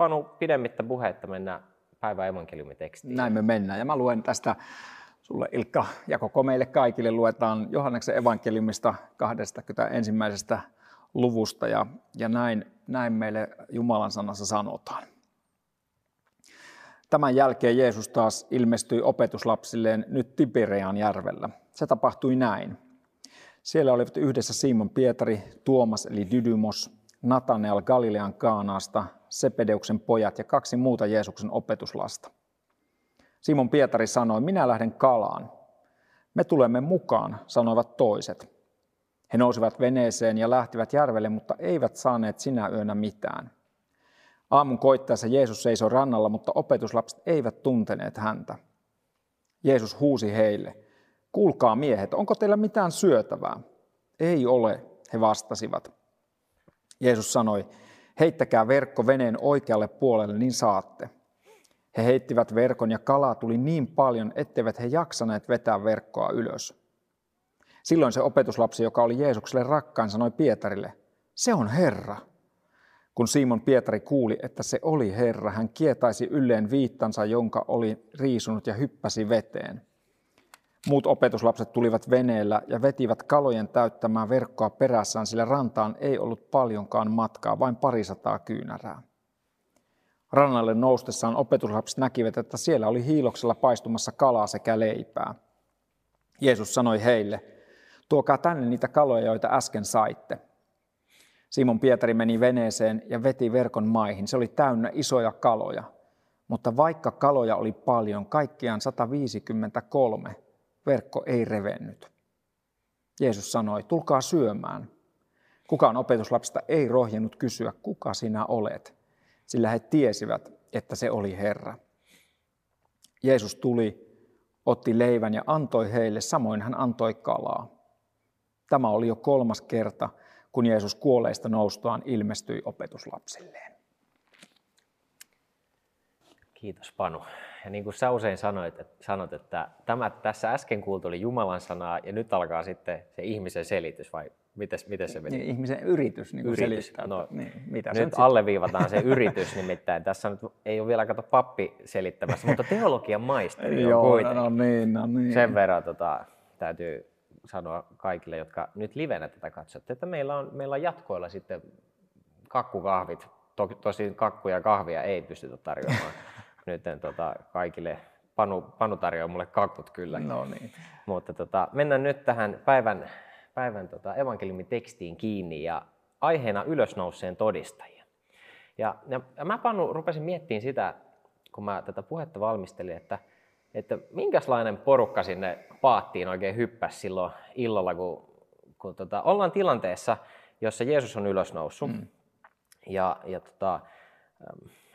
Panu, pidemmittä puhetta mennä päivän evankeliumitekstiin? Näin me mennään. Ja mä luen tästä sulle Ilkka ja koko meille kaikille luetaan Johanneksen evankeliumista 21. luvusta ja, ja näin, näin meille Jumalan sanassa sanotaan. Tämän jälkeen Jeesus taas ilmestyi opetuslapsilleen nyt Tiberian järvellä. Se tapahtui näin. Siellä olivat yhdessä Simon Pietari, Tuomas eli Dydymos, Natanel Galilean Kaanaasta, Sepedeuksen pojat ja kaksi muuta Jeesuksen opetuslasta. Simon Pietari sanoi, minä lähden kalaan. Me tulemme mukaan, sanoivat toiset. He nousivat veneeseen ja lähtivät järvelle, mutta eivät saaneet sinä yönä mitään. Aamun koittaessa Jeesus seisoi rannalla, mutta opetuslapset eivät tunteneet häntä. Jeesus huusi heille, kuulkaa miehet, onko teillä mitään syötävää? Ei ole, he vastasivat. Jeesus sanoi, heittäkää verkko veneen oikealle puolelle, niin saatte. He heittivät verkon ja kalaa tuli niin paljon, etteivät he jaksaneet vetää verkkoa ylös. Silloin se opetuslapsi, joka oli Jeesukselle rakkain, sanoi Pietarille, se on Herra. Kun Simon Pietari kuuli, että se oli Herra, hän kietaisi ylleen viittansa, jonka oli riisunut ja hyppäsi veteen. Muut opetuslapset tulivat veneellä ja vetivät kalojen täyttämään verkkoa perässään, sillä rantaan ei ollut paljonkaan matkaa, vain parisataa kyynärää. Rannalle noustessaan opetuslapset näkivät, että siellä oli hiiloksella paistumassa kalaa sekä leipää. Jeesus sanoi heille, tuokaa tänne niitä kaloja, joita äsken saitte. Simon Pietari meni veneeseen ja veti verkon maihin. Se oli täynnä isoja kaloja. Mutta vaikka kaloja oli paljon, kaikkiaan 153, verkko ei revennyt. Jeesus sanoi, tulkaa syömään. Kukaan opetuslapsista ei rohjennut kysyä, kuka sinä olet, sillä he tiesivät, että se oli Herra. Jeesus tuli, otti leivän ja antoi heille, samoin hän antoi kalaa. Tämä oli jo kolmas kerta, kun Jeesus kuolleista noustuaan ilmestyi opetuslapsilleen. Kiitos Panu. Ja niin kuin sä usein sanoit, että, sanot, että tämä tässä äsken kuultu oli Jumalan sanaa ja nyt alkaa sitten se ihmisen selitys vai miten, miten se meni? Niin, ihmisen yritys, niin yritys. selittää. No, niin, mitä nyt se alleviivataan se yritys nimittäin. Tässä nyt ei ole vielä kato pappi selittämässä, mutta teologian maisteri on Joo, kuitenkin. no niin, no niin. Sen verran tota, täytyy sanoa kaikille, jotka nyt livenä tätä katsotte, että meillä on, meillä on jatkoilla sitten kakkukahvit. Tosin kakkuja ja kahvia ei pystytä tarjoamaan nyt tota, kaikille. Panu, Panu tarjoaa mulle kakut kyllä. No niin. Mutta tota, mennään nyt tähän päivän, päivän tota, evankeliumitekstiin kiinni ja aiheena ylösnouseen todistajia. Ja, ja, ja mä Panu rupesin miettimään sitä, kun mä tätä puhetta valmistelin, että, että minkälainen porukka sinne paattiin oikein hyppäsi silloin illalla, kun, kun tota, ollaan tilanteessa, jossa Jeesus on ylösnoussut. Mm. Ja, ja tota,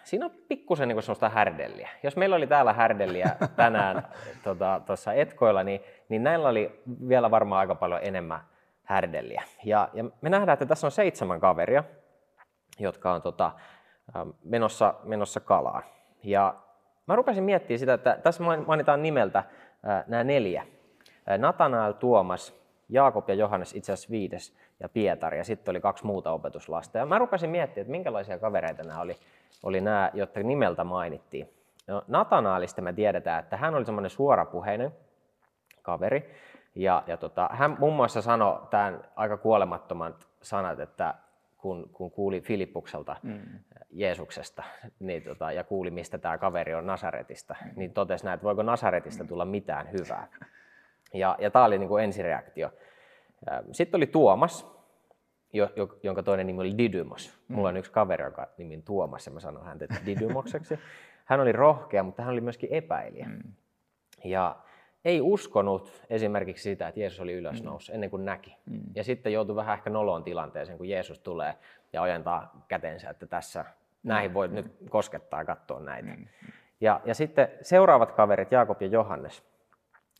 siinä on pikkusen niin sellaista härdelliä. Jos meillä oli täällä härdelliä tänään tuossa tota, etkoilla, niin, niin näillä oli vielä varmaan aika paljon enemmän härdelliä. Ja, ja me nähdään, että tässä on seitsemän kaveria, jotka on tota, menossa, menossa kalaan. Ja mä rupesin miettimään sitä, että tässä mainitaan nimeltä nämä neljä. Natanael, Tuomas, Jaakob ja Johannes itse asiassa viides ja Pietari ja sitten oli kaksi muuta opetuslasta. Ja mä rupesin miettimään, että minkälaisia kavereita nämä oli, oli nämä, jotka nimeltä mainittiin. No, Natanaalista me tiedetään, että hän oli semmoinen suorapuheinen kaveri. Ja, ja tota, hän muun muassa sanoi tämän aika kuolemattoman sanat, että kun, kun kuuli Filippukselta mm. Jeesuksesta niin tota, ja kuuli, mistä tämä kaveri on Nasaretista, mm. niin totesi näin, että voiko Nasaretista tulla mitään hyvää. Ja, ja tämä oli niin kuin ensireaktio. Sitten oli Tuomas, jo, jo, jonka toinen nimi oli Didymos. Mulla on yksi kaveri, joka nimi on Tuomas, ja mä sanon häntä Didymokseksi. Hän oli rohkea, mutta hän oli myöskin epäilijä. Mm. Ja ei uskonut esimerkiksi sitä, että Jeesus oli ylösnoussut mm. ennen kuin näki. Mm. Ja sitten joutui vähän ehkä noloon tilanteeseen, kun Jeesus tulee ja ojentaa kätensä, että tässä näihin voi nyt koskettaa ja katsoa näitä. Ja, ja sitten seuraavat kaverit, Jaakob ja Johannes,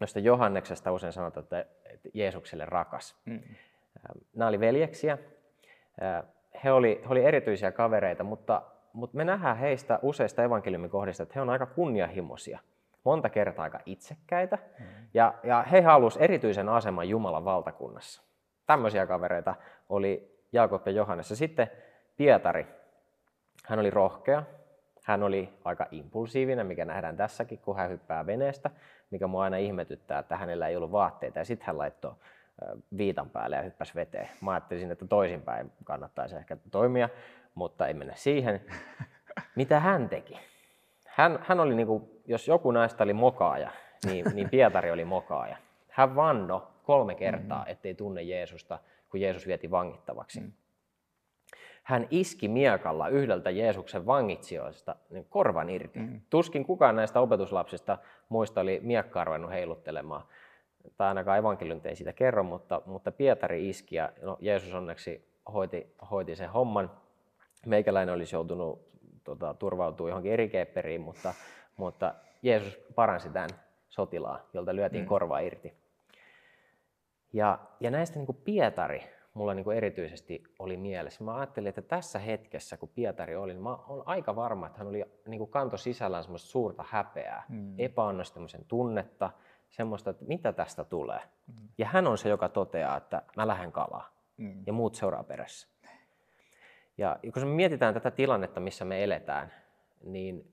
josta Johanneksesta usein sanotaan, että Jeesukselle rakas. Mm. Nämä oli veljeksiä. He oli, he oli erityisiä kavereita, mutta, mutta me nähdään heistä useista evankeliumin kohdista, että he on aika kunnianhimoisia, monta kertaa aika itsekkäitä, mm. ja, ja he halusivat erityisen aseman Jumalan valtakunnassa. Tämmöisiä kavereita oli Jaakob ja Johannes. Ja sitten Pietari, hän oli rohkea, hän oli aika impulsiivinen, mikä nähdään tässäkin, kun hän hyppää veneestä, mikä mua aina ihmetyttää, että hänellä ei ollut vaatteita. Ja sitten hän laittoi viitan päälle ja hyppäsi veteen. Mä ajattelin, että toisinpäin kannattaisi ehkä toimia, mutta ei mennä siihen. Mitä hän teki? Hän, hän oli, niin kuin, jos joku näistä oli mokaaja, niin, niin Pietari oli mokaaja. Hän vanno kolme kertaa, mm. ettei tunne Jeesusta, kun Jeesus vieti vangittavaksi. Mm hän iski miekalla yhdeltä Jeesuksen vangitsijoista niin korvan irti. Mm. Tuskin kukaan näistä opetuslapsista muista oli miekkaa ruvennut heiluttelemaan. Tai ainakaan evankeliumit ei siitä kerro, mutta, mutta Pietari iski ja no, Jeesus onneksi hoiti, hoiti sen homman. Meikäläinen olisi joutunut tota, turvautua johonkin eri kepperiin, mutta, mutta Jeesus paransi tämän sotilaan, jolta lyötiin mm. korva irti. Ja, ja näistä niin kuin Pietari mulla niin kuin erityisesti oli mielessä. Mä ajattelin, että tässä hetkessä, kun Pietari oli, niin mä olen aika varma, että hän oli niin kuin kanto sisällään semmoista suurta häpeää, mm. epäonnistumisen tunnetta, semmoista, että mitä tästä tulee. Mm. Ja hän on se, joka toteaa, että mä lähden kalaa mm. ja muut seuraa perässä. Ja kun me mietitään tätä tilannetta, missä me eletään, niin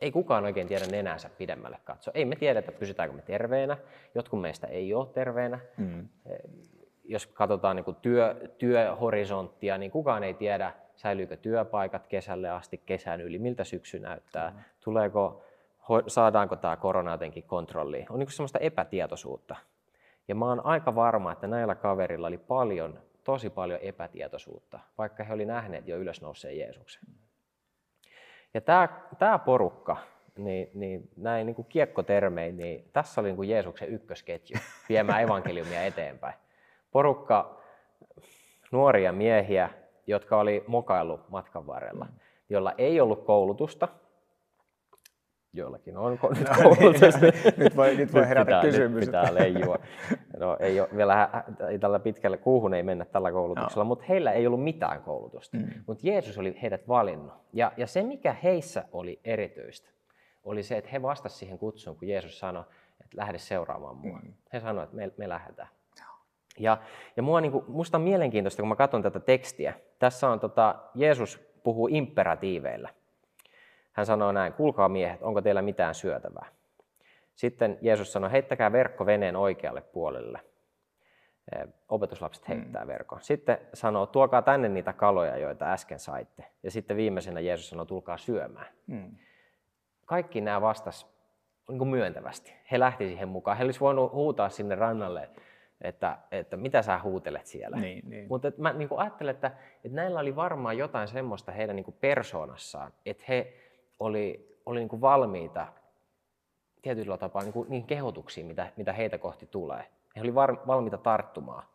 ei kukaan oikein tiedä nenänsä pidemmälle katsoa. Ei me tiedetä, pysytäänkö me terveenä. Jotkut meistä ei ole terveenä. Mm jos katsotaan niin kuin työ, työhorisonttia, niin kukaan ei tiedä, säilyykö työpaikat kesälle asti, kesän yli, miltä syksy näyttää, mm. tuleeko, saadaanko tämä korona jotenkin kontrolliin. On niin semmoista epätietoisuutta. Ja mä oon aika varma, että näillä kaverilla oli paljon, tosi paljon epätietoisuutta, vaikka he oli nähneet jo ylösnouseen Jeesuksen. Ja tämä, tämä porukka, niin, niin näin niin kuin kiekkotermein, niin tässä oli niin kuin Jeesuksen ykkösketju viemään evankeliumia eteenpäin porukka nuoria miehiä, jotka oli mokailu matkan varrella, mm. jolla ei ollut koulutusta, joillakin on nyt koulutusta. nyt voi, nyt voi herätä pitää, kysymys. Nyt pitää leijua. No, ei ole, vielä ei tällä pitkällä kuuhun ei mennä tällä koulutuksella, no. mutta heillä ei ollut mitään koulutusta. Mm. Mutta Jeesus oli heidät valinnut. Ja, ja se, mikä heissä oli erityistä, oli se, että he vastasivat siihen kutsuun, kun Jeesus sanoi, että lähde seuraamaan mua. Mm. He sanoivat, että me, me lähdetään. Ja, ja mua, niin kuin, musta on mielenkiintoista, kun mä katson tätä tekstiä. Tässä on tota, Jeesus puhuu imperatiiveilla. Hän sanoo näin, kuulkaa miehet, onko teillä mitään syötävää? Sitten Jeesus sanoi, heittäkää verkko veneen oikealle puolelle. Opetuslapset mm. heittää mm. verkon. Sitten sanoo, tuokaa tänne niitä kaloja, joita äsken saitte. Ja sitten viimeisenä Jeesus sanoo, tulkaa syömään. Mm. Kaikki nämä vastas niin kuin myöntävästi. He lähti siihen mukaan. He olisivat voinut huutaa sinne rannalle, että, että mitä sä huutelet siellä. Niin, niin. Mutta mä niin ajattelen, että, että näillä oli varmaan jotain semmoista heidän niin persoonassaan, että he oli, oli niin valmiita tietyllä tapaa niin kuin, niihin kehotuksiin, mitä, mitä heitä kohti tulee. He oli var, valmiita tarttumaan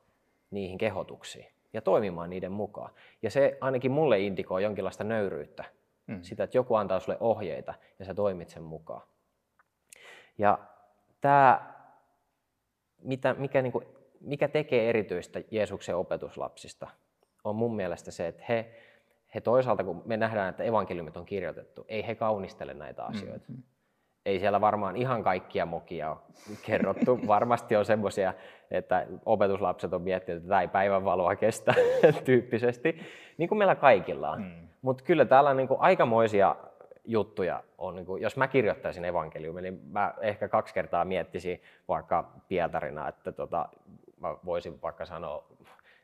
niihin kehotuksiin ja toimimaan niiden mukaan. Ja se ainakin mulle indikoi jonkinlaista nöyryyttä. Mm. Sitä, että joku antaa sulle ohjeita ja sä toimit sen mukaan. Ja tämä mitä, mikä, niin kuin, mikä tekee erityistä Jeesuksen opetuslapsista, on mun mielestä se, että he, he toisaalta, kun me nähdään, että evankeliumit on kirjoitettu, ei he kaunistele näitä asioita. Mm-hmm. Ei siellä varmaan ihan kaikkia mokia ole kerrottu. Varmasti on semmoisia, että opetuslapset on miettinyt, että tämä ei päivänvaloa kestä tyyppisesti, niin kuin meillä kaikilla on. Mm. Mutta kyllä täällä on niin kuin aikamoisia juttuja on, niin kuin, jos mä kirjoittaisin evankeliumin, niin mä ehkä kaksi kertaa miettisin vaikka Pietarina, että tota, mä voisin vaikka sanoa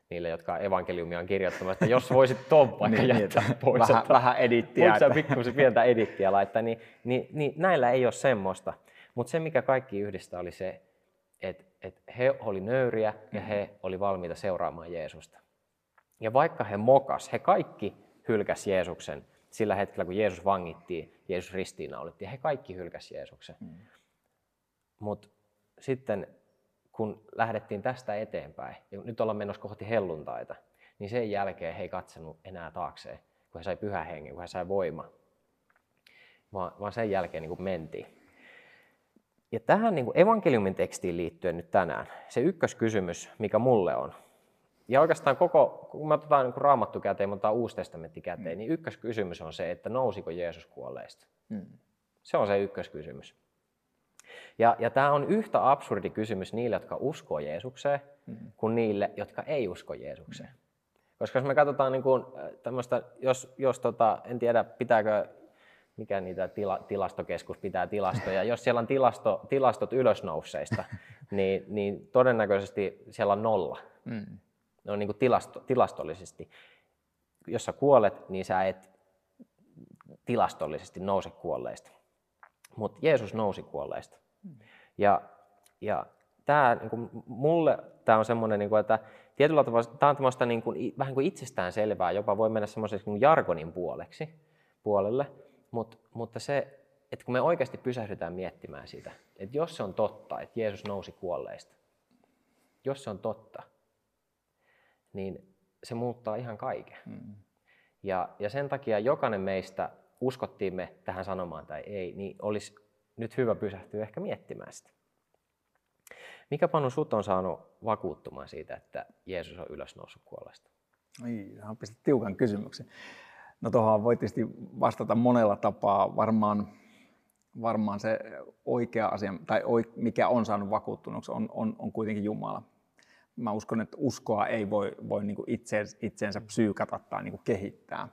niille, jotka evankeliumia on kirjoittanut, että jos voisit tuon vaikka niin, jättää niin, pois. Vähän, että, vähän edittiä. Voiko pikkusen pientä edittiä laittaa, niin, niin, niin näillä ei ole semmoista. Mutta se, mikä kaikki yhdistää, oli se, että, että he oli nöyriä ja he oli valmiita seuraamaan Jeesusta. Ja vaikka he mokas, he kaikki hylkäs Jeesuksen sillä hetkellä, kun Jeesus vangittiin, Jeesus ristiinnaulittiin, he kaikki hylkäsivät Jeesuksen. Mm. Mutta sitten kun lähdettiin tästä eteenpäin, ja nyt ollaan menossa kohti helluntaita, niin sen jälkeen he ei katsonut enää taakseen, kun he sai pyhän hengen, kun he sai voima, vaan, vaan sen jälkeen niin kuin mentiin. Ja tähän niin kuin evankeliumin tekstiin liittyen nyt tänään, se ykköskysymys, mikä mulle on, ja oikeastaan koko, kun me otetaan niin raamattu käteen, mutta uusi testamentti käteen, mm. niin ykköskysymys on se, että nousiko Jeesus kuolleista. Mm. Se on se ykköskysymys. Ja, ja tämä on yhtä absurdi kysymys niille, jotka uskoo Jeesukseen, mm. kuin niille, jotka ei usko Jeesukseen. Mm. Koska jos me katsotaan niin kuin, tämmöistä, jos, jos tota, en tiedä pitääkö, mikä niitä tila, tilastokeskus pitää tilastoja, jos siellä on tilasto, tilastot ylösnousseista, niin, niin todennäköisesti siellä on nolla. Mm. Ne on niin kuin tilasto, tilastollisesti. Jos sä kuolet, niin sä et tilastollisesti nouse kuolleista. Mutta Jeesus nousi kuolleista. Ja, ja tämä, niin kuin, mulle tämä on semmoinen, niin kuin, että tietyllä tavalla tämä on tämmöistä niin kuin, vähän kuin itsestään selvää, jopa voi mennä semmoiseksi niin jargonin puoleksi, puolelle, Mut, mutta se, että kun me oikeasti pysähdytään miettimään sitä, että jos se on totta, että Jeesus nousi kuolleista, jos se on totta, niin se muuttaa ihan kaiken. Mm. Ja, ja sen takia jokainen meistä, uskottiin me tähän sanomaan tai ei, niin olisi nyt hyvä pysähtyä ehkä miettimään sitä. Mikä Panu sut on saanut vakuuttumaan siitä, että Jeesus on ylösnoussut kuolleesta? Niin, pistet tiukan kysymyksen. No tuohon voi tietysti vastata monella tapaa. Varmaan, varmaan se oikea asia, tai mikä on saanut vakuuttuneeksi, on, on, on kuitenkin Jumala. Mä uskon, että uskoa ei voi, voi niin itseensä, itseensä psyykata tai niin kehittää.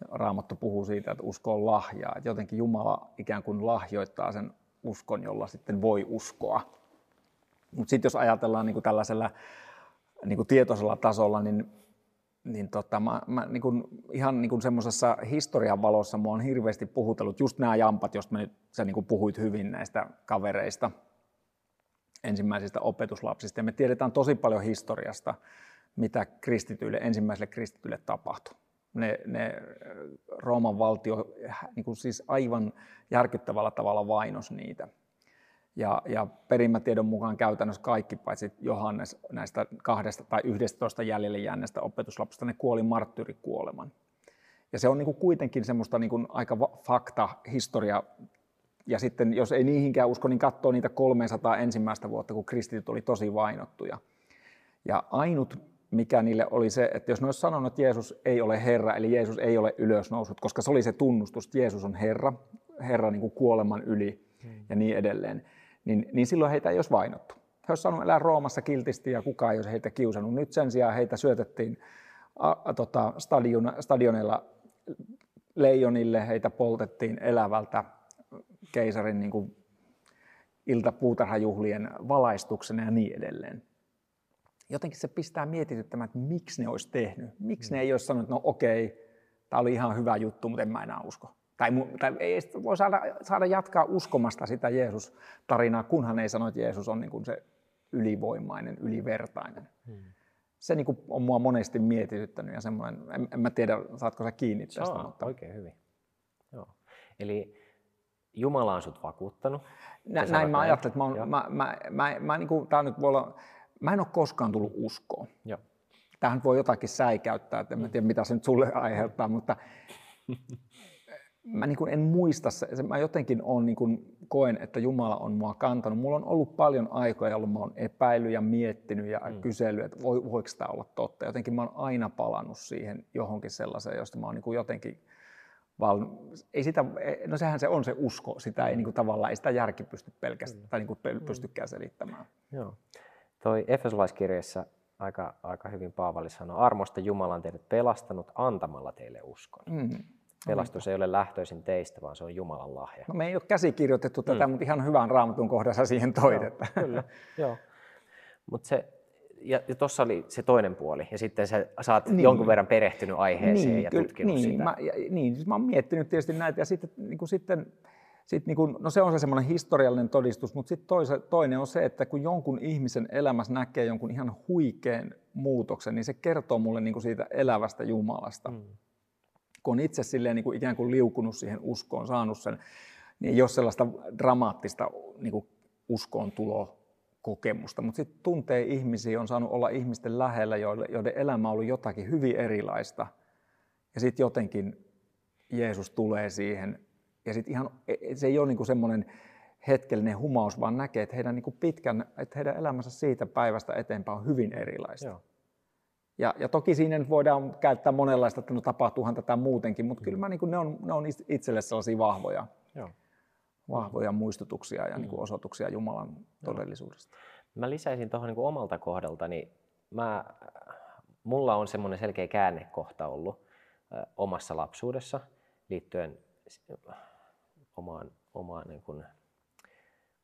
Raamattu puhuu siitä, että usko on lahjaa. Että jotenkin Jumala ikään kuin lahjoittaa sen uskon, jolla sitten voi uskoa. Mutta sitten jos ajatellaan niin kuin tällaisella niin kuin tietoisella tasolla, niin, niin tota, mä, mä niin kuin, ihan niin kuin semmoisessa historian valossa mua on hirveästi puhutellut just nämä jampat, joista me nyt, sä niin kuin puhuit hyvin näistä kavereista, ensimmäisistä opetuslapsista. Ja me tiedetään tosi paljon historiasta, mitä kristityille, ensimmäiselle kristityille tapahtui ne, ne Rooman valtio niin kuin siis aivan järkyttävällä tavalla vainos niitä. Ja, ja perimätiedon mukaan käytännössä kaikki, paitsi Johannes näistä kahdesta tai yhdestoista jäljelle jääneestä opetuslapsista, ne kuoli marttyyrikuoleman. Ja se on niin kuin kuitenkin semmoista niin kuin aika fakta, historia. Ja sitten jos ei niihinkään usko, niin katsoo niitä 300 ensimmäistä vuotta, kun kristityt oli tosi vainottuja. Ja ainut mikä niille oli se, että jos ne olisi sanonut, että Jeesus ei ole Herra, eli Jeesus ei ole ylösnousut, koska se oli se tunnustus, että Jeesus on Herra, Herra niin kuin kuoleman yli ja niin edelleen, niin, niin silloin heitä ei olisi vainottu. He olisivat sanonut elää Roomassa kiltisti ja kukaan ei olisi heitä kiusannut. Nyt sen sijaan heitä syötettiin a, a, tota, stadion, stadionilla leijonille, heitä poltettiin elävältä keisarin niin kuin iltapuutarhajuhlien valaistuksena ja niin edelleen jotenkin se pistää mietityttämään, että miksi ne olisi tehnyt. Miksi ne ei olisi sanonut, että no okei, tämä oli ihan hyvä juttu, mutta en mä enää usko. Tai, tai ei voi saada, saada jatkaa uskomasta sitä Jeesus-tarinaa, kunhan ei sano, että Jeesus on niin kuin se ylivoimainen, ylivertainen. Hmm. Se niin kuin on mua monesti mietityttänyt ja semmoinen, en, en mä tiedä, saatko sä kiinni tästä. Saa, mutta... oikein hyvin. Joo. Eli Jumala on sut vakuuttanut. Nä, näin mä ajattelen, että mä, oon, mä, mä, mä, mä, niin kuin, tää nyt voi olla Mä en ole koskaan tullut uskoon. Joo. Tähän voi jotakin säikäyttää, että en mm. tiedä mitä se nyt sulle aiheuttaa, mutta mä niin kuin en muista, se, mä jotenkin on niin kuin koen, että Jumala on mua kantanut. Mulla on ollut paljon aikoja, jolloin mä oon epäillyt ja miettinyt ja mm. kysellyt, että voi, voiko tämä olla totta. Jotenkin mä oon aina palannut siihen johonkin sellaiseen, josta mä oon niin kuin jotenkin val... ei sitä, no sehän se on se usko, sitä ei niin kuin tavallaan, ei sitä järki pysty pelkästään, mm. tai niin kuin pystykään selittämään. Joo. Toi Efesolaiskirjassa aika, aika hyvin Paavali sanoo, armosta Jumala on teidät pelastanut antamalla teille uskon. Mm. Pelastus ei ole lähtöisin teistä, vaan se on Jumalan lahja. No, me ei ole käsikirjoitettu tätä, mm. mutta ihan hyvän raamatun kohdassa siihen toit. Joo, kyllä, joo. Mut se, ja, ja tuossa oli se toinen puoli, ja sitten sä, sä oot niin. jonkun verran perehtynyt aiheeseen niin, ja tutkinut niin, sitä. Mä, ja, niin, siis mä oon miettinyt tietysti näitä, ja sitten, niin kuin sitten sitten niin kun, no se on se semmoinen historiallinen todistus, mutta sitten toinen on se, että kun jonkun ihmisen elämässä näkee jonkun ihan huikean muutoksen, niin se kertoo mulle niin kuin siitä elävästä Jumalasta. Mm. Kun on itse silleen niin kuin ikään kuin liukunut siihen uskoon, saanut sen, niin ei ole sellaista dramaattista niin kuin uskoon tulo kokemusta, mutta sitten tuntee ihmisiä, on saanut olla ihmisten lähellä, joiden elämä on ollut jotakin hyvin erilaista. Ja sitten jotenkin Jeesus tulee siihen. Ja sitten ihan, se ei ole niin semmoinen hetkellinen humaus, vaan näkee, että heidän niin pitkän, että heidän elämänsä siitä päivästä eteenpäin on hyvin erilaista. Joo. Ja, ja toki siinä nyt voidaan käyttää monenlaista, että no tapahtuuhan tätä muutenkin, mutta kyllä mä, niin kuin, ne, on, ne on itselle sellaisia vahvoja, Joo. vahvoja muistutuksia ja niin kuin mm. osoituksia Jumalan Joo. todellisuudesta. Mä lisäisin tuohon niin omalta kohdaltani, mä, mulla on semmoinen selkeä käännekohta ollut ö, omassa lapsuudessa liittyen omaan, omaan niin kuin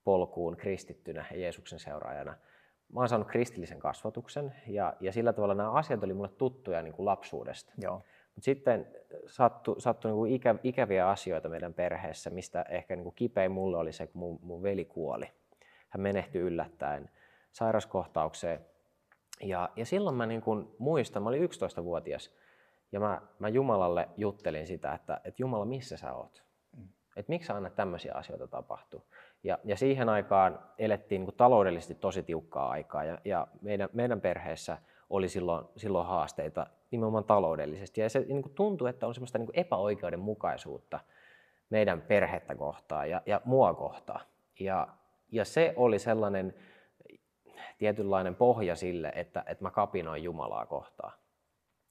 polkuun kristittynä ja Jeesuksen seuraajana – mä oon saanut kristillisen kasvatuksen ja, ja sillä tavalla nämä asiat oli mulle tuttuja niin kuin lapsuudesta. Joo. Mutta sitten sattui, sattui niin kuin ikä, ikäviä asioita meidän perheessä, mistä ehkä niin kuin kipein mulle oli se, kun mun, mun veli kuoli. Hän menehtyi yllättäen sairaskohtaukseen. Ja, ja silloin mä niin kuin muistan, mä olin 11-vuotias, ja mä, mä Jumalalle juttelin sitä, että, että Jumala, missä sä oot? Mm. Että miksi sä annat tämmöisiä asioita tapahtua? Ja, ja siihen aikaan elettiin niin kuin taloudellisesti tosi tiukkaa aikaa ja, ja meidän, meidän perheessä oli silloin, silloin haasteita nimenomaan taloudellisesti. Ja se niin kuin tuntui, että on semmoista niin kuin epäoikeudenmukaisuutta meidän perhettä kohtaan ja, ja mua kohtaan. Ja, ja se oli sellainen tietynlainen pohja sille, että, että mä kapinoin Jumalaa kohtaan.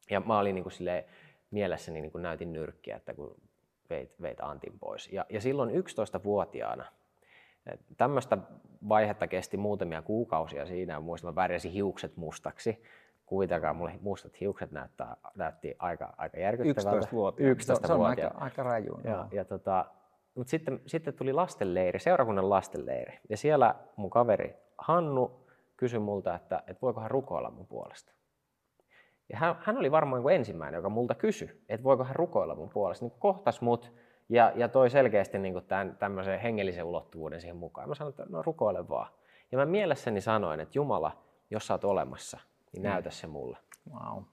Ja mä olin niin kuin silleen, mielessäni niin kuin näytin nyrkkiä, että kun veit, veit Antin pois. Ja, ja silloin 11-vuotiaana Tämmöistä vaihetta kesti muutamia kuukausia siinä. Muistan, mä värjäsin hiukset mustaksi. Kuvitelkaa, mulle mustat hiukset näyttää, näytti aika, aika järkyttävältä. 11-vuotiaana. 11 se on aika, aika raju. Ja, ja tota, mutta sitten, sitten tuli lastenleiri, seurakunnan lastenleiri. Ja siellä mun kaveri Hannu kysyi multa, että, että voiko hän rukoilla mun puolesta. Ja hän, hän oli varmaan niin ensimmäinen, joka multa kysyi, että voiko hän rukoilla mun puolesta. Niin kohtas mut ja, ja toi selkeästi niin kuin tämän, tämmöisen hengellisen ulottuvuuden siihen mukaan. Mä sanoin, että no rukoile vaan. Ja mä mielessäni sanoin, että Jumala, jos sä oot olemassa, niin mm. näytä se mulle. Wow.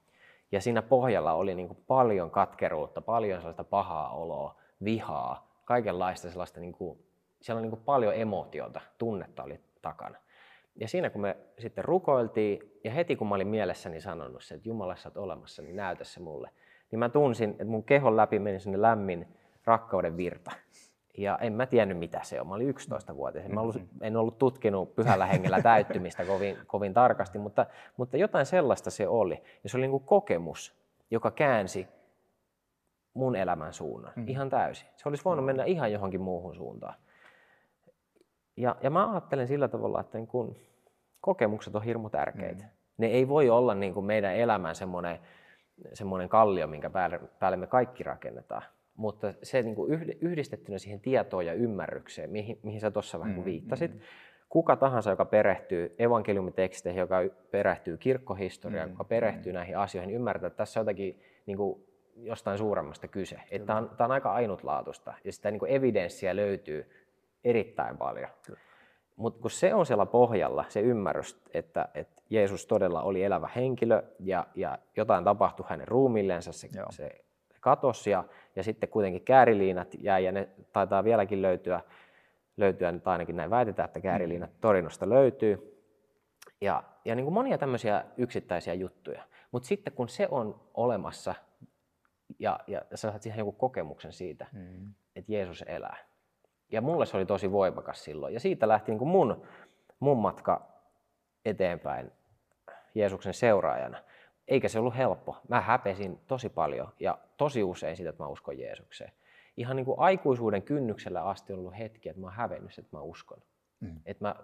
Ja siinä pohjalla oli niin kuin paljon katkeruutta, paljon sellaista pahaa oloa, vihaa, kaikenlaista sellaista, niin kuin, siellä on niin kuin paljon emotiota, tunnetta oli takana. Ja siinä kun me sitten rukoiltiin, ja heti kun mä olin mielessäni sanonut se, että Jumala sä oot olemassa, niin näytä se mulle, niin mä tunsin, että mun kehon läpi meni sinne lämmin rakkauden virta. Ja en mä tiennyt, mitä se on. Mä olin 11-vuotias. Mä ollut, mm-hmm. en ollut tutkinut pyhällä hengellä täyttymistä kovin, kovin tarkasti, mutta, mutta jotain sellaista se oli. Ja se oli niin kuin kokemus, joka käänsi mun elämän suunnan mm. ihan täysin. Se olisi voinut mennä ihan johonkin muuhun suuntaan. Ja, ja mä ajattelen sillä tavalla, että niin kun kokemukset on hirmu tärkeitä. Mm. Ne ei voi olla niin kuin meidän elämän semmoinen, semmoinen kallio, minkä päälle, päälle me kaikki rakennetaan mutta se niin kuin yhdistettynä siihen tietoon ja ymmärrykseen, mihin, mihin sä tuossa vähän mm, viittasit, mm. kuka tahansa, joka perehtyy evankeliumiteksteihin, joka perehtyy kirkkohistoriaan, mm, joka perehtyy mm. näihin asioihin, ymmärtää, että tässä on jotakin niin kuin jostain suuremmasta kyse. Että tämä, on, on aika ainutlaatuista ja sitä niin kuin evidenssiä löytyy erittäin paljon. Mutta kun se on siellä pohjalla, se ymmärrys, että, että Jeesus todella oli elävä henkilö ja, ja jotain tapahtui hänen ruumilleensa, se, se katosi ja, ja sitten kuitenkin kääriliinat jäi ja ne taitaa vieläkin löytyä, löytyä nyt ainakin näin väitetään, että kääriliinat Torinosta löytyy. Ja, ja niin kuin monia tämmöisiä yksittäisiä juttuja. Mutta sitten kun se on olemassa ja, ja sä saat siihen joku kokemuksen siitä, mm. että Jeesus elää. Ja mulle se oli tosi voimakas silloin. Ja siitä lähti niin kuin mun, mun matka eteenpäin Jeesuksen seuraajana. Eikä se ollut helppo. Mä häpesin tosi paljon ja tosi usein sitä, että mä uskon Jeesukseen. Ihan niin kuin aikuisuuden kynnyksellä asti on ollut hetki, että mä oon hävennyt, että mä uskon. Mm. Että mä,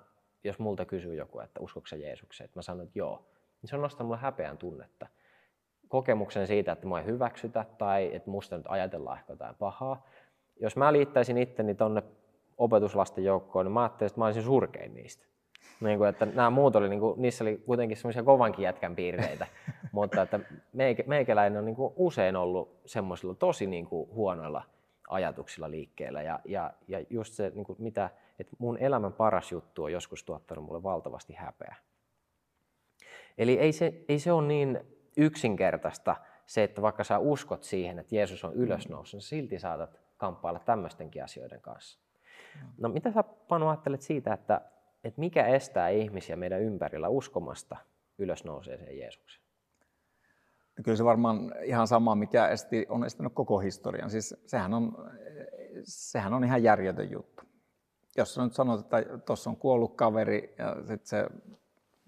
jos multa kysyy joku, että uskotko sä Jeesukseen, että mä sanon, että joo, niin se on nostanut mulle häpeän tunnetta. Kokemuksen siitä, että mä ei hyväksytä tai että musta nyt ajatellaan ehkä jotain pahaa. Jos mä liittäisin itteni tonne opetuslasten joukkoon, niin mä ajattelin, että mä olisin surkein niistä. Niin kuin, että nämä muut oli, niin kuin, niissä oli kuitenkin semmoisia kovankin jätkän piirteitä, mutta että meikäläinen on niin kuin usein ollut semmoisilla tosi niin kuin huonoilla ajatuksilla liikkeellä ja, ja, ja just se, niin kuin mitä, että mun elämän paras juttu on joskus tuottanut mulle valtavasti häpeää. Eli ei se, ei se ole niin yksinkertaista se, että vaikka sä uskot siihen, että Jeesus on ylösnoussut, silti saatat kamppailla tämmöistenkin asioiden kanssa. No mitä sä Panu ajattelet siitä, että että mikä estää ihmisiä meidän ympärillä uskomasta ylösnouseeseen Jeesukseen? Kyllä se varmaan ihan sama, mikä esti, on estänyt koko historian. Siis sehän on, sehän on ihan järjetön juttu. Jos sä nyt sanot, että tuossa on kuollut kaveri ja sitten se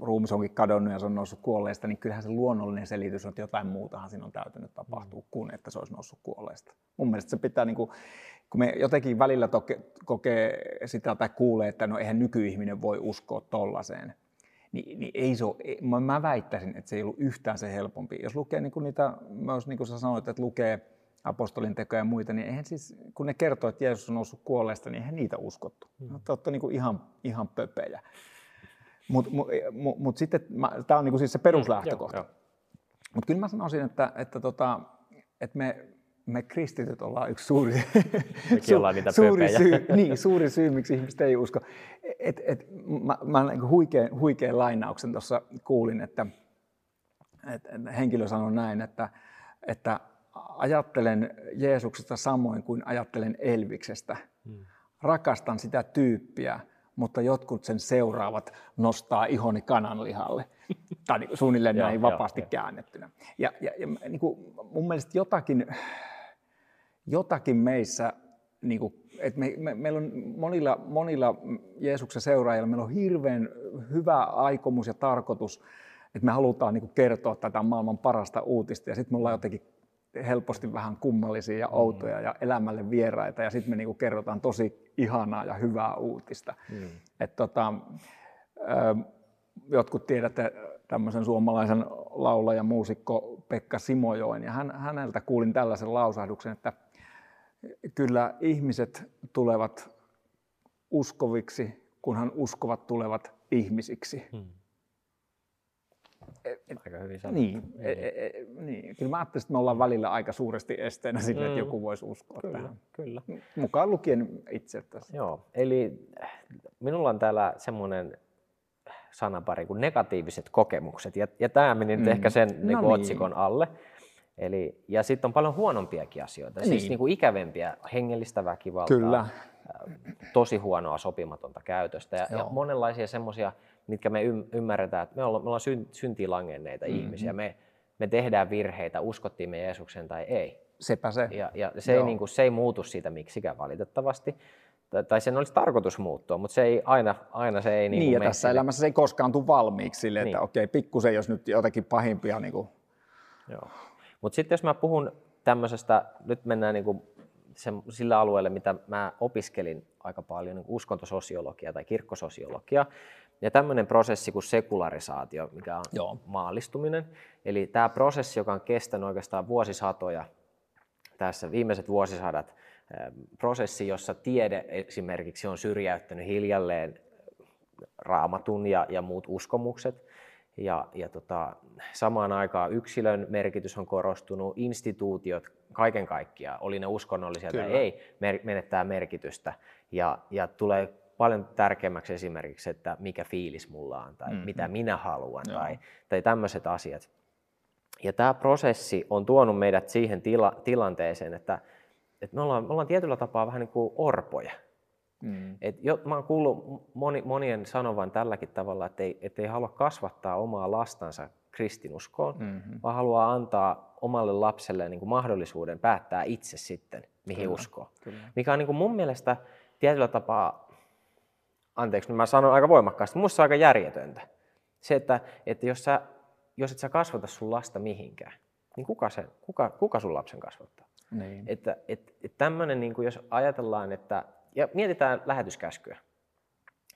ruumis onkin kadonnut ja se on noussut kuolleesta, niin kyllähän se luonnollinen selitys on, että jotain muutahan siinä on täytynyt tapahtua kuin että se olisi noussut kuolleesta. Mun mielestä se pitää, niin kuin, kun me jotenkin välillä toke, kokee sitä tai kuulee, että no eihän nykyihminen voi uskoa tollaiseen, niin, niin ei se ole, mä, mä väittäisin, että se ei ollut yhtään se helpompi. Jos lukee niin kuin niitä, myös niin kuin sä sanoit, että lukee apostolin tekoja ja muita, niin eihän siis, kun ne kertoo, että Jeesus on noussut kuolleesta, niin eihän niitä uskottu. Mm. Te olette niin kuin ihan, ihan pöpejä. Mutta mut, mut, mut sitten, tämä on niinku siis se peruslähtökohta. Mm, Mutta kyllä mä sanoisin, että, että, tota, että me, me kristityt ollaan yksi suuri, su, ollaan niitä suuri, syy, niin, suuri syy, miksi ihmiset ei usko. Et, et, mä, mä niin huikean, huikean lainauksen tuossa kuulin, että, että henkilö sanoi näin, että, että ajattelen Jeesuksesta samoin kuin ajattelen Elviksestä. Hmm. Rakastan sitä tyyppiä, mutta jotkut sen seuraavat nostaa ihoni kananlihalle. tai niin suunnilleen näin ja, vapaasti ja, käännettynä. Ja, ja, ja niin kuin mun mielestä jotakin, jotakin meissä, niin kuin, että me, me, meillä on monilla, monilla Jeesuksen seuraajilla, meillä on hirveän hyvä aikomus ja tarkoitus, että me halutaan niin kuin kertoa tätä maailman parasta uutista ja sitten me ollaan jotenkin helposti vähän kummallisia ja outoja ja elämälle vieraita ja sitten me niinku kerrotaan tosi ihanaa ja hyvää uutista. Mm. Et tota, jotkut tiedätte tämmöisen suomalaisen laulaja muusikko Pekka Simojoen ja hän, häneltä kuulin tällaisen lausahduksen, että kyllä ihmiset tulevat uskoviksi, kunhan uskovat tulevat ihmisiksi. Mm. Aika hyvin sanottu. Niin, e, e, e, niin. Kyllä mä ajattelin, että me ollaan välillä aika suuresti esteenä sille, mm. että joku voisi uskoa kyllä, tähän. Kyllä. Mukaan lukien itse tässä. Joo, eli minulla on täällä semmoinen sanapari kuin negatiiviset kokemukset, ja, ja tämä meni mm. nyt ehkä sen no niin kuin niin. otsikon alle. Eli, ja sitten on paljon huonompiakin asioita, niin. siis niin kuin ikävempiä, hengellistä väkivaltaa, Kyllä. tosi huonoa sopimatonta käytöstä ja, ja monenlaisia semmoisia mitkä me ymmärretään, että me ollaan, me ollaan syntiin langenneita mm-hmm. ihmisiä. Me, me tehdään virheitä, uskottiin me Jeesuksen tai ei. Sepä se. Ja, ja se, ei, niin kuin, se ei muutu siitä miksikään valitettavasti. Tai, tai sen olisi tarkoitus muuttua, mutta se ei aina, aina se ei niin, niin ja tässä sille. elämässä se ei koskaan tule valmiiksi sille, niin. että okei, pikkusen jos nyt jotakin pahimpia. Niin kuin... Joo. Mutta sitten jos mä puhun tämmöisestä, nyt mennään niin kuin se, sillä alueelle, mitä mä opiskelin aika paljon, niin uskontososiologia tai kirkkososiologia, ja tämmöinen prosessi kuin sekularisaatio, mikä on Joo. maallistuminen. Eli tämä prosessi, joka on kestänyt oikeastaan vuosisatoja, tässä viimeiset vuosisadat, prosessi, jossa tiede esimerkiksi on syrjäyttänyt hiljalleen raamatun ja, ja muut uskomukset. Ja, ja tota, samaan aikaan yksilön merkitys on korostunut, instituutiot kaiken kaikkiaan, oli ne uskonnollisia Kyllä. tai ei, menettää merkitystä. Ja, ja tulee paljon tärkeämmäksi esimerkiksi, että mikä fiilis mulla on tai mm-hmm. mitä minä haluan Joo. tai, tai tämmöiset asiat. Ja tämä prosessi on tuonut meidät siihen tila, tilanteeseen, että, että me, ollaan, me ollaan tietyllä tapaa vähän niin kuin orpoja. Mm. Et jo, mä oon kuullut moni, monien sanovan tälläkin tavalla, että ei, että ei halua kasvattaa omaa lastansa kristinuskoon, mm-hmm. vaan haluaa antaa omalle lapselle niin kuin mahdollisuuden päättää itse sitten, mihin kyllä, uskoo. Kyllä. Mikä on niin kuin mun mielestä tietyllä tapaa anteeksi, mä sanon aika voimakkaasti, musta se on aika järjetöntä. Se, että, että jos, sä, jos et sä kasvata sun lasta mihinkään, niin kuka, se, kuka, kuka sun lapsen kasvattaa? Niin. Että et, et tämmöinen, niin jos ajatellaan, että, ja mietitään lähetyskäskyä,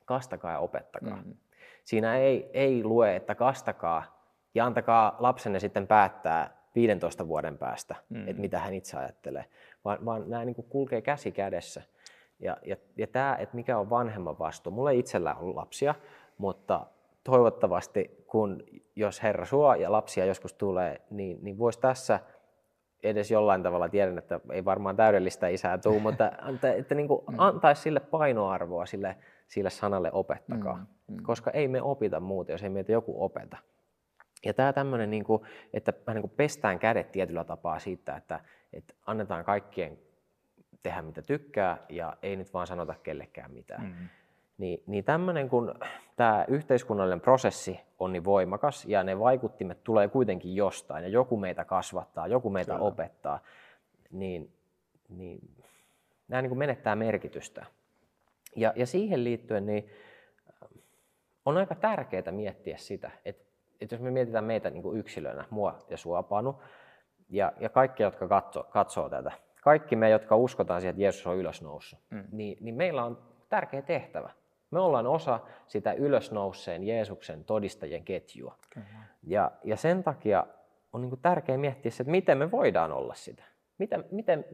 kastakaa ja opettakaa. Mm. Siinä ei, ei lue, että kastakaa ja antakaa lapsenne sitten päättää 15 vuoden päästä, mm. että mitä hän itse ajattelee, vaan, vaan nämä niin kulkee käsi kädessä. Ja, ja, ja tämä, että mikä on vanhemman vastuu. Mulla ei itsellä ole lapsia, mutta toivottavasti, kun jos Herra suo ja lapsia joskus tulee, niin, niin voisi tässä edes jollain tavalla, tiedän, että ei varmaan täydellistä isää tule, mutta että, että niin kuin mm. antaisi sille painoarvoa sille, sille sanalle opettakaa. Mm, mm. Koska ei me opita muuta, jos ei meitä joku opeta. Ja tämä tämmöinen, niin kuin, että niin kuin pestään kädet tietyllä tapaa siitä, että, että annetaan kaikkien tehdä mitä tykkää ja ei nyt vaan sanota kellekään mitään. Mm. Niin, niin tämmöinen kun tämä yhteiskunnallinen prosessi on niin voimakas ja ne vaikuttimet tulee kuitenkin jostain ja joku meitä kasvattaa, joku meitä Kyllä. opettaa, niin, niin nämä niin kuin menettää merkitystä. Ja, ja siihen liittyen niin on aika tärkeää miettiä sitä, että, että jos me mietitään meitä niin kuin yksilönä, mua ja sua Panu, ja, ja kaikki, jotka katso, katsoo tätä, kaikki me, jotka uskotaan siihen, että Jeesus on ylösnoussut, mm. niin, niin meillä on tärkeä tehtävä. Me ollaan osa sitä ylösnouseen Jeesuksen todistajien ketjua. Kyllä. Ja, ja sen takia on niin tärkeää miettiä se, että miten me voidaan olla sitä. Miten, miten,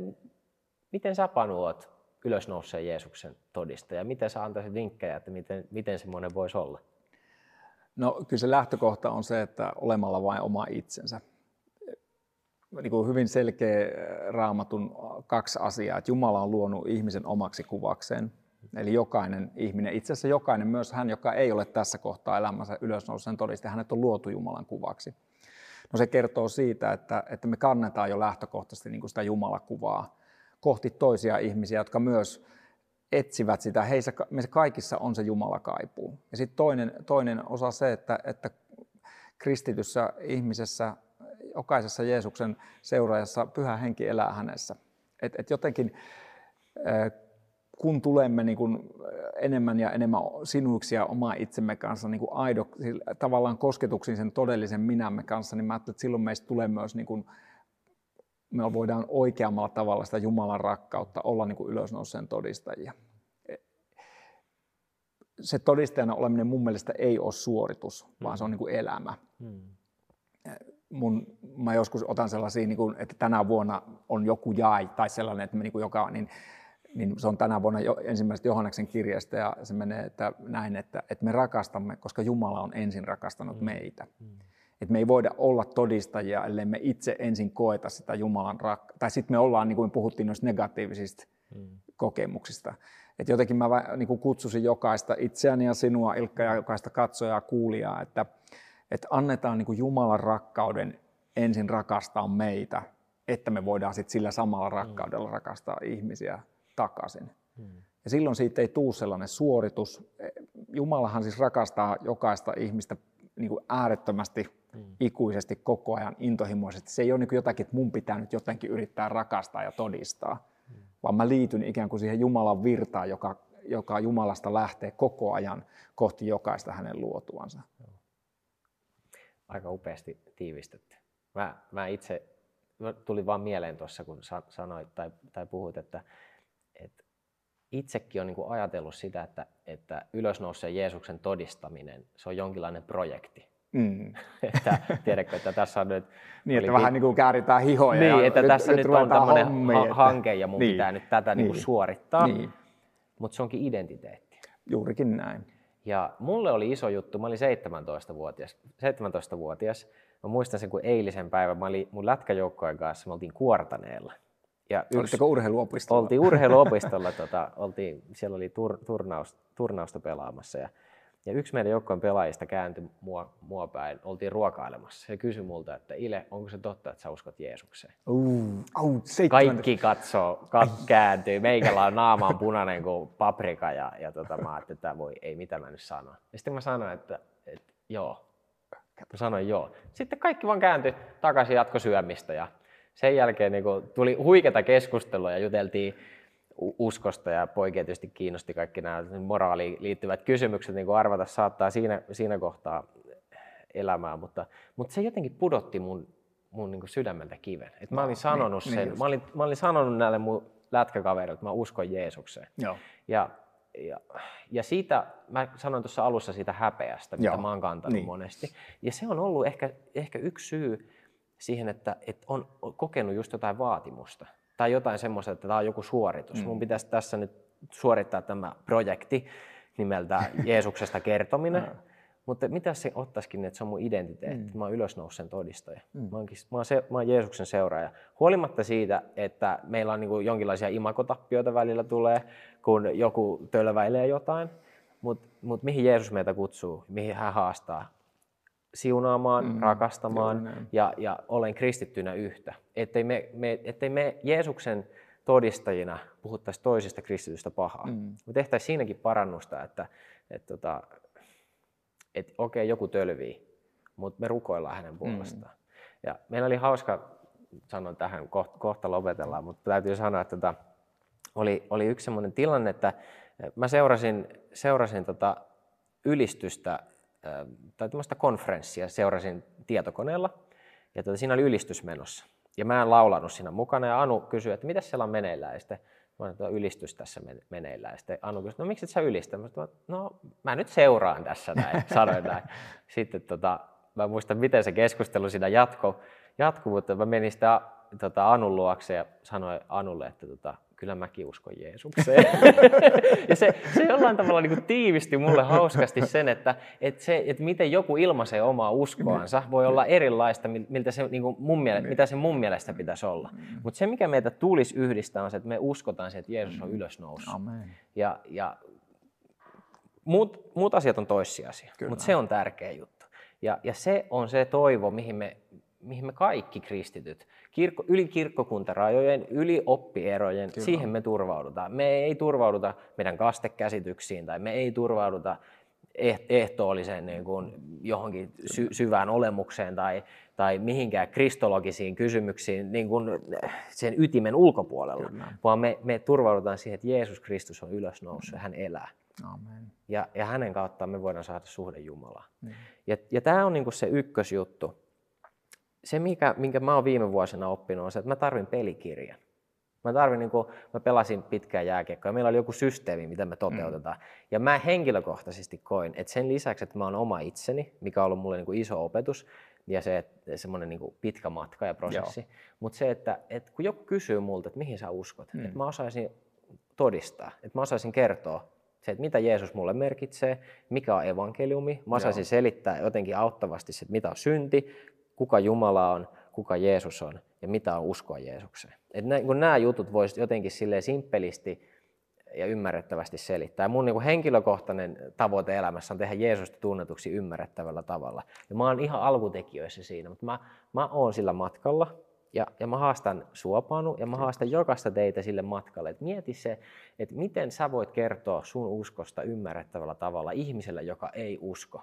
miten sä Panu oot ylösnouseen Jeesuksen todistaja? Miten sä antaisit vinkkejä, että miten, miten semmoinen voisi olla? No kyllä se lähtökohta on se, että olemalla vain oma itsensä. Niin kuin hyvin selkeä äh, raamatun kaksi asiaa, että Jumala on luonut ihmisen omaksi kuvakseen. Eli jokainen ihminen, itse asiassa jokainen, myös hän, joka ei ole tässä kohtaa elämänsä ylösnouseen todiste, hänet on luotu Jumalan kuvaksi. No se kertoo siitä, että, että me kannetaan jo lähtökohtaisesti niin kuin sitä Jumalakuvaa kohti toisia ihmisiä, jotka myös etsivät sitä. Heissä, meissä kaikissa on se Jumala kaipuu. Ja sitten toinen, toinen osa se, että, että kristityssä ihmisessä, jokaisessa Jeesuksen seuraajassa pyhä henki elää hänessä. Et, et jotenkin kun tulemme niin kuin enemmän ja enemmän sinuiksi ja oma itsemme kanssa niin kuin aido, tavallaan kosketuksiin sen todellisen minämme kanssa, niin mä ajattelen, että silloin meistä tulee myös niin kuin me voidaan oikeammalla tavalla sitä Jumalan rakkautta olla niin kuin ylösnouseen todistajia. Se todistajana oleminen mun mielestä ei ole suoritus, vaan se on niin kuin elämä. Hmm. Mun, mä joskus otan sellaisia, niin kuin, että tänä vuonna on joku jai tai sellainen, että me niin kuin joka, niin, niin se on tänä vuonna jo, ensimmäisestä Johanneksen kirjasta ja se menee että näin, että, että me rakastamme, koska Jumala on ensin rakastanut hmm. meitä. Hmm. Että me ei voida olla todistajia, ellei me itse ensin koeta sitä Jumalan rakkautta. Tai sitten me ollaan, niin kuin puhuttiin noista negatiivisista mm. kokemuksista. Että jotenkin mä niin kuin kutsusin jokaista itseäni ja sinua, Ilkka, ja jokaista katsojaa ja kuulijaa, että, että annetaan niin kuin Jumalan rakkauden ensin rakastaa meitä, että me voidaan sitten sillä samalla rakkaudella mm. rakastaa ihmisiä takaisin. Mm. Ja silloin siitä ei tule sellainen suoritus. Jumalahan siis rakastaa jokaista ihmistä niin kuin äärettömästi mm. ikuisesti koko ajan intohimoisesti. Se ei ole niin jotakin, että mun pitää nyt jotenkin yrittää rakastaa ja todistaa, mm. vaan mä liityn ikään kuin siihen Jumalan virtaan, joka, joka Jumalasta lähtee koko ajan kohti jokaista hänen luotuansa. Aika upeasti tiivistetty. Mä, mä itse, tuli vaan mieleen tuossa, kun sanoit tai, tai puhuit, että, että itsekin on niin kuin ajatellut sitä, että, että ylösnouseen Jeesuksen todistaminen, se on jonkinlainen projekti. Mm. että, tiedätkö, että tässä on nyt... niin, että vähän niin kuin kääritään hihoja Niin, että nyt, tässä nyt, nyt on tämmöinen hommi, ha- hanke ja mun niin. pitää nyt tätä niin. Niin kuin suorittaa. Niin. Mutta se onkin identiteetti. Juurikin näin. Ja mulle oli iso juttu, mä olin 17-vuotias. 17-vuotias. Mä muistan sen kuin eilisen päivän, mä olin mun lätkäjoukkojen kanssa, me oltiin Kuortaneella. Ja yksi, Olitteko urheiluopistolla? Oltiin urheiluopistolla, tota, oltiin, siellä oli tur, turnaus, turnausta pelaamassa. Ja ja yksi meidän joukkojen pelaajista kääntyi mua, mua päin, oltiin ruokailemassa. Se kysyi multa, että Ile, onko se totta, että sä uskot Jeesukseen? Uh, uh, Kaikki katsoo, kat, kääntyy. Meikällä on naama on punainen kuin paprika ja, ja tota, mä ajattelin, että voi, ei mitä mä nyt sanon. Ja sitten mä sanoin, että, että joo. Mä sanoin joo. Sitten kaikki vaan kääntyi takaisin jatkosyömistä ja sen jälkeen niin tuli huikeata keskustelua ja juteltiin uskosta ja poikia tietysti kiinnosti kaikki nämä moraaliin liittyvät kysymykset, niin kuin arvata saattaa siinä, siinä kohtaa elämää, mutta, mutta se jotenkin pudotti mun, mun niin sydämeltä kiven. Et mä olin sanonut niin, sen, niin mä, olin, mä olin sanonut näille mun lätkäkavereille, että mä uskon Jeesukseen. Joo. Ja, ja, ja siitä, mä sanoin tuossa alussa siitä häpeästä, mitä Joo. mä oon kantanut niin. monesti. Ja se on ollut ehkä, ehkä yksi syy siihen, että, että on kokenut just jotain vaatimusta tai jotain semmoista, että tämä on joku suoritus. Mm. Mun pitäisi tässä nyt suorittaa tämä projekti nimeltä Jeesuksesta kertominen. Mm. Mutta mitä se ottaisikin, että se on mun identiteetti, mm. mä oon ylösnousen todistaja. Mm. Mä, oonkin, mä, oon se, mä oon Jeesuksen seuraaja. Huolimatta siitä, että meillä on niin kuin jonkinlaisia imakotappioita välillä tulee, kun joku tölväilee jotain, mutta mut mihin Jeesus meitä kutsuu, mihin hän haastaa, siunaamaan, mm, rakastamaan ja, ja olen kristittynä yhtä. Ettei me, me, ettei me Jeesuksen todistajina puhuttaisiin toisista kristitystä pahaa. Mm. Me tehtäisiin siinäkin parannusta, että, että, että, että okei, okay, joku tölvii, mutta me rukoillaan hänen puolestaan. Mm. Ja meillä oli hauska, sanon tähän, kohta, kohta lopetellaan, mutta täytyy sanoa, että tota, oli, oli yksi sellainen tilanne, että mä seurasin, seurasin tota ylistystä tai tämmöistä konferenssia, seurasin tietokoneella, ja tota, siinä oli ylistys menossa. Ja mä en laulanut siinä mukana, ja Anu kysyi, että mitä siellä on meneillään, ja sitten mä olin, ylistys tässä meneillään. Ja sitten Anu kysyi, no miksi et sä ylistä? Mä sanoin, no mä nyt seuraan tässä näin, sanoin näin. Sitten tota, mä muistan, miten se keskustelu siinä jatkuu, jatku, mutta mä menin sitä tota, Anun luokse ja sanoin Anulle, että tota, kyllä mäkin uskon Jeesukseen. ja se, se jollain tavalla niin kuin tiivisti mulle hauskasti sen, että, että, se, että miten joku ilmaisee omaa uskoansa voi olla erilaista, miltä se, niin kuin mun mielestä, mitä se mun mielestä pitäisi olla. Mutta se, mikä meitä tulisi yhdistää, on se, että me uskotaan se, että Jeesus on ylösnoussut. Amen. Ja, ja muut, muut asiat on toissijaisia, mutta se on tärkeä juttu. Ja, ja se on se toivo, mihin me, mihin me kaikki kristityt, kirkko, yli kirkkokuntarajojen, yli oppierojen, Kyllä. siihen me turvaudutaan. Me ei turvauduta meidän kastekäsityksiin tai me ei turvauduta eh, ehtoolliseen niin kuin johonkin sy- syvään olemukseen tai, tai mihinkään kristologisiin kysymyksiin niin kuin sen ytimen ulkopuolella, Kyllä. vaan me, me turvaudutaan siihen, että Jeesus Kristus on ylösnoussut ja hän elää. Amen. Ja, ja hänen kauttaan me voidaan saada suhde Jumalaan. Mm. Ja, ja tämä on niin kuin se ykkösjuttu se, mikä, minkä mä oon viime vuosina oppinut, on se, että mä tarvin pelikirjan. Mä tarvin, niin kuin, mä pelasin pitkää jääkiekkoa ja meillä oli joku systeemi, mitä me toteutetaan. Mm. Ja mä henkilökohtaisesti koin, että sen lisäksi, että mä oon oma itseni, mikä on ollut mulle niin kuin iso opetus, ja se, että semmoinen niin pitkä matka ja prosessi. Mutta se, että, että kun joku kysyy multa, että mihin sä uskot, mm. että mä osaisin todistaa, että mä osaisin kertoa se, että mitä Jeesus mulle merkitsee, mikä on evankeliumi. Mä osaisin Joo. selittää jotenkin auttavasti se, että mitä on synti, kuka Jumala on, kuka Jeesus on ja mitä on uskoa Jeesukseen. Et nä, kun nämä jutut voisi jotenkin sille simppelisti ja ymmärrettävästi selittää. Ja mun niin henkilökohtainen tavoite elämässä on tehdä Jeesusta tunnetuksi ymmärrettävällä tavalla. Ja mä oon ihan alkutekijöissä siinä, mutta mä, mä oon sillä matkalla ja, ja mä haastan suopanu ja mä haastan jokaista teitä sille matkalle. Et mieti se, että miten sä voit kertoa sun uskosta ymmärrettävällä tavalla ihmiselle, joka ei usko.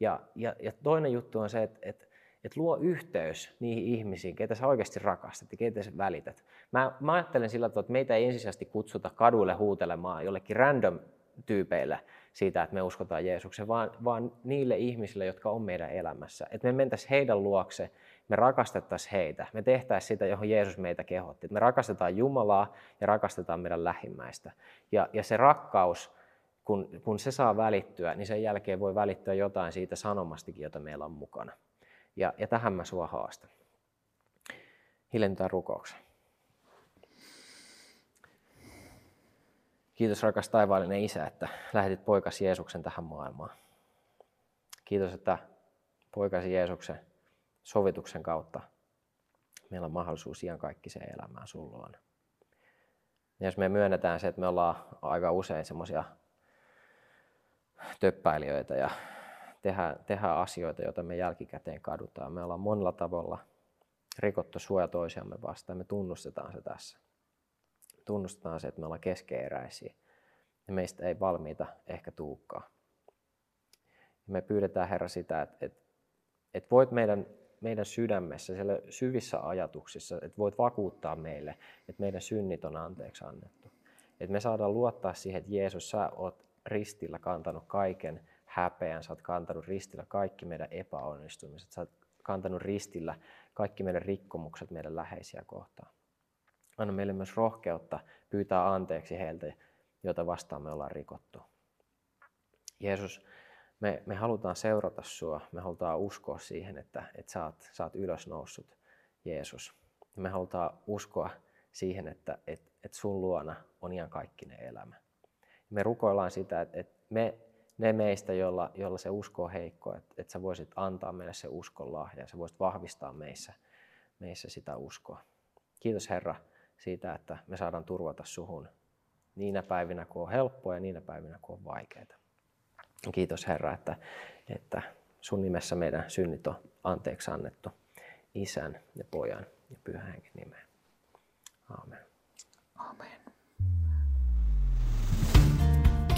Ja, ja, ja toinen juttu on se, että, että että luo yhteys niihin ihmisiin, keitä sä oikeasti rakastat ja keitä sä välität. Mä, mä ajattelen sillä tavalla, että meitä ei ensisijaisesti kutsuta kaduille huutelemaan jollekin random tyypeille siitä, että me uskotaan Jeesuksen, vaan, vaan niille ihmisille, jotka on meidän elämässä. Että me mentäisiin heidän luokse, me rakastettaisiin heitä, me tehtäisiin sitä, johon Jeesus meitä kehotti. Me rakastetaan Jumalaa ja rakastetaan meidän lähimmäistä. Ja, ja se rakkaus, kun, kun se saa välittyä, niin sen jälkeen voi välittyä jotain siitä sanomastikin, jota meillä on mukana. Ja, ja tähän mä sua haastan. Hiljennytään rukoukseen. Kiitos rakas taivaallinen Isä, että lähetit poikasi Jeesuksen tähän maailmaan. Kiitos, että poikasi Jeesuksen sovituksen kautta meillä on mahdollisuus se elämään sun luona. Ja jos me myönnetään se, että me ollaan aika usein semmoisia töppäilijöitä ja tehdä, tehdä asioita, joita me jälkikäteen kadutaan. Me ollaan monella tavalla rikottu suoja toisiamme vastaan. Me tunnustetaan se tässä. Tunnustetaan se, että me ollaan keskeeräisiä ja meistä ei valmiita ehkä tuukkaa. Me pyydetään Herra sitä, että, että, että voit meidän, meidän sydämessä, siellä syvissä ajatuksissa, että voit vakuuttaa meille, että meidän synnit on anteeksi annettu. Että me saadaan luottaa siihen, että Jeesus, sä oot ristillä kantanut kaiken häpeän, sä oot kantanut ristillä kaikki meidän epäonnistumiset, sä oot kantanut ristillä kaikki meidän rikkomukset meidän läheisiä kohtaan. Anna meille myös rohkeutta pyytää anteeksi heiltä, joita vastaan me ollaan rikottu. Jeesus, me, me halutaan seurata sua, me halutaan uskoa siihen, että, että sä, oot, sä oot ylösnoussut, Jeesus. Me halutaan uskoa siihen, että, että, että sun luona on ihan kaikkinen elämä. Me rukoillaan sitä, että, että me ne meistä, joilla, joilla se usko on heikko, että, että sä voisit antaa meille se uskon lahja, sä voisit vahvistaa meissä, meissä sitä uskoa. Kiitos Herra siitä, että me saadaan turvata suhun niinä päivinä, kun on helppoa ja niinä päivinä, kun on vaikeita. Kiitos Herra, että, että sun nimessä meidän synnit on anteeksi annettu Isän ja Pojan ja Pyhän nimeen. Aamen.